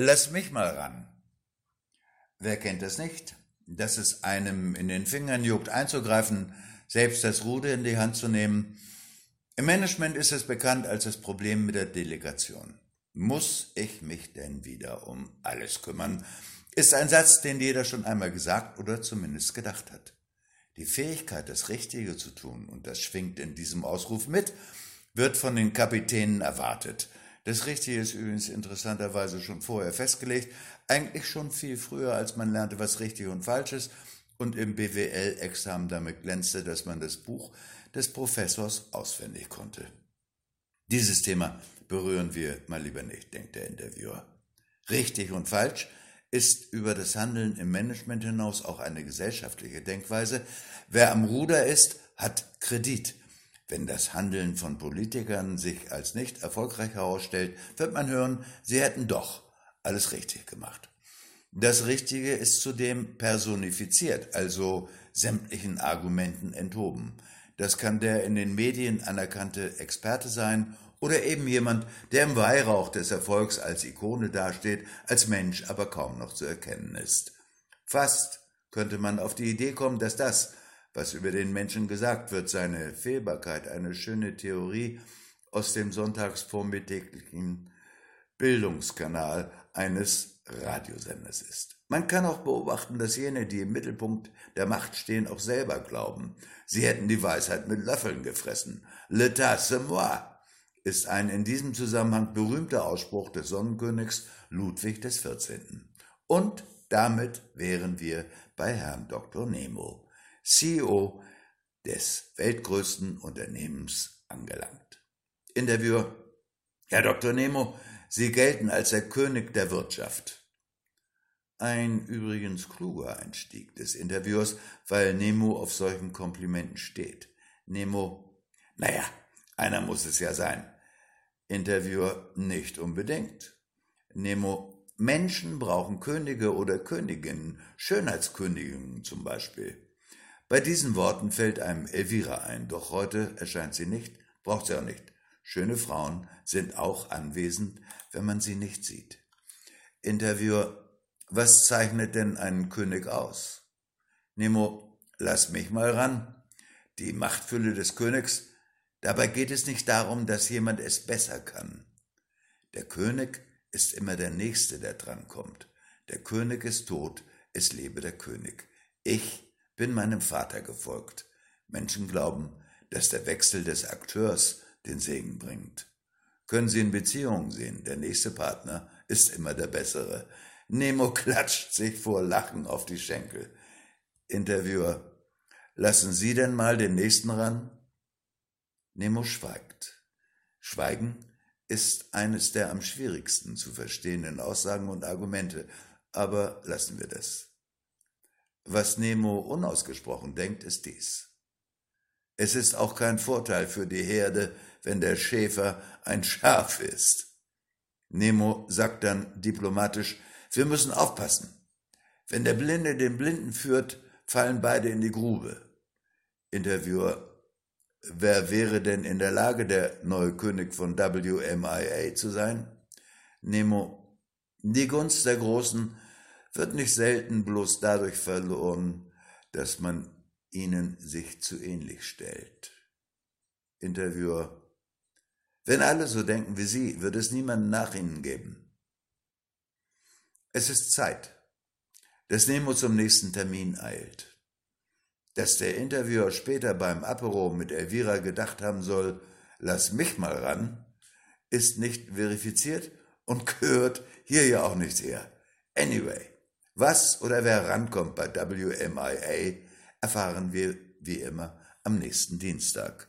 Lass mich mal ran. Wer kennt das nicht? Dass es einem in den Fingern juckt, einzugreifen, selbst das Ruder in die Hand zu nehmen. Im Management ist es bekannt als das Problem mit der Delegation. Muss ich mich denn wieder um alles kümmern? Ist ein Satz, den jeder schon einmal gesagt oder zumindest gedacht hat. Die Fähigkeit, das Richtige zu tun, und das schwingt in diesem Ausruf mit, wird von den Kapitänen erwartet. Das Richtige ist übrigens interessanterweise schon vorher festgelegt, eigentlich schon viel früher, als man lernte, was richtig und falsch ist, und im BWL-Examen damit glänzte, dass man das Buch des Professors auswendig konnte. Dieses Thema berühren wir mal lieber nicht, denkt der Interviewer. Richtig und falsch ist über das Handeln im Management hinaus auch eine gesellschaftliche Denkweise. Wer am Ruder ist, hat Kredit. Wenn das Handeln von Politikern sich als nicht erfolgreich herausstellt, wird man hören, sie hätten doch alles richtig gemacht. Das Richtige ist zudem personifiziert, also sämtlichen Argumenten enthoben. Das kann der in den Medien anerkannte Experte sein oder eben jemand, der im Weihrauch des Erfolgs als Ikone dasteht, als Mensch aber kaum noch zu erkennen ist. Fast könnte man auf die Idee kommen, dass das, was über den Menschen gesagt wird, seine Fehlbarkeit, eine schöne Theorie aus dem sonntagsvormittäglichen Bildungskanal eines Radiosenders ist. Man kann auch beobachten, dass jene, die im Mittelpunkt der Macht stehen, auch selber glauben, sie hätten die Weisheit mit Löffeln gefressen. L'état c'est moi ist ein in diesem Zusammenhang berühmter Ausspruch des Sonnenkönigs Ludwig XIV. Und damit wären wir bei Herrn Dr. Nemo, CEO des weltgrößten Unternehmens angelangt. Interviewer Herr Dr. Nemo, Sie gelten als der König der Wirtschaft. Ein übrigens kluger Einstieg des Interviewers, weil Nemo auf solchen Komplimenten steht. Nemo, naja, einer muss es ja sein. Interviewer nicht unbedingt. Nemo, Menschen brauchen Könige oder Königinnen, Schönheitsköniginnen zum Beispiel. Bei diesen Worten fällt einem Elvira ein, doch heute erscheint sie nicht, braucht sie auch nicht. Schöne Frauen sind auch anwesend, wenn man sie nicht sieht. Interviewer, was zeichnet denn einen König aus? Nemo, lass mich mal ran. Die Machtfülle des Königs Dabei geht es nicht darum, dass jemand es besser kann. Der König ist immer der Nächste, der drankommt. Der König ist tot, es lebe der König. Ich bin meinem Vater gefolgt. Menschen glauben, dass der Wechsel des Akteurs den Segen bringt. Können Sie in Beziehungen sehen, der nächste Partner ist immer der bessere. Nemo klatscht sich vor Lachen auf die Schenkel. Interviewer, lassen Sie denn mal den nächsten ran? Nemo schweigt. Schweigen ist eines der am schwierigsten zu verstehenden Aussagen und Argumente, aber lassen wir das. Was Nemo unausgesprochen denkt, ist dies. Es ist auch kein Vorteil für die Herde, wenn der Schäfer ein Schaf ist. Nemo sagt dann diplomatisch, wir müssen aufpassen. Wenn der Blinde den Blinden führt, fallen beide in die Grube. Interviewer, Wer wäre denn in der Lage, der neue König von WMIA zu sein? Nemo, die Gunst der Großen wird nicht selten bloß dadurch verloren, dass man ihnen sich zu ähnlich stellt. Interviewer, wenn alle so denken wie Sie, wird es niemanden nach Ihnen geben. Es ist Zeit, dass Nemo zum nächsten Termin eilt dass der Interviewer später beim Apero mit Elvira gedacht haben soll, lass mich mal ran, ist nicht verifiziert und gehört hier ja auch nicht her. Anyway, was oder wer rankommt bei WMIA, erfahren wir wie immer am nächsten Dienstag.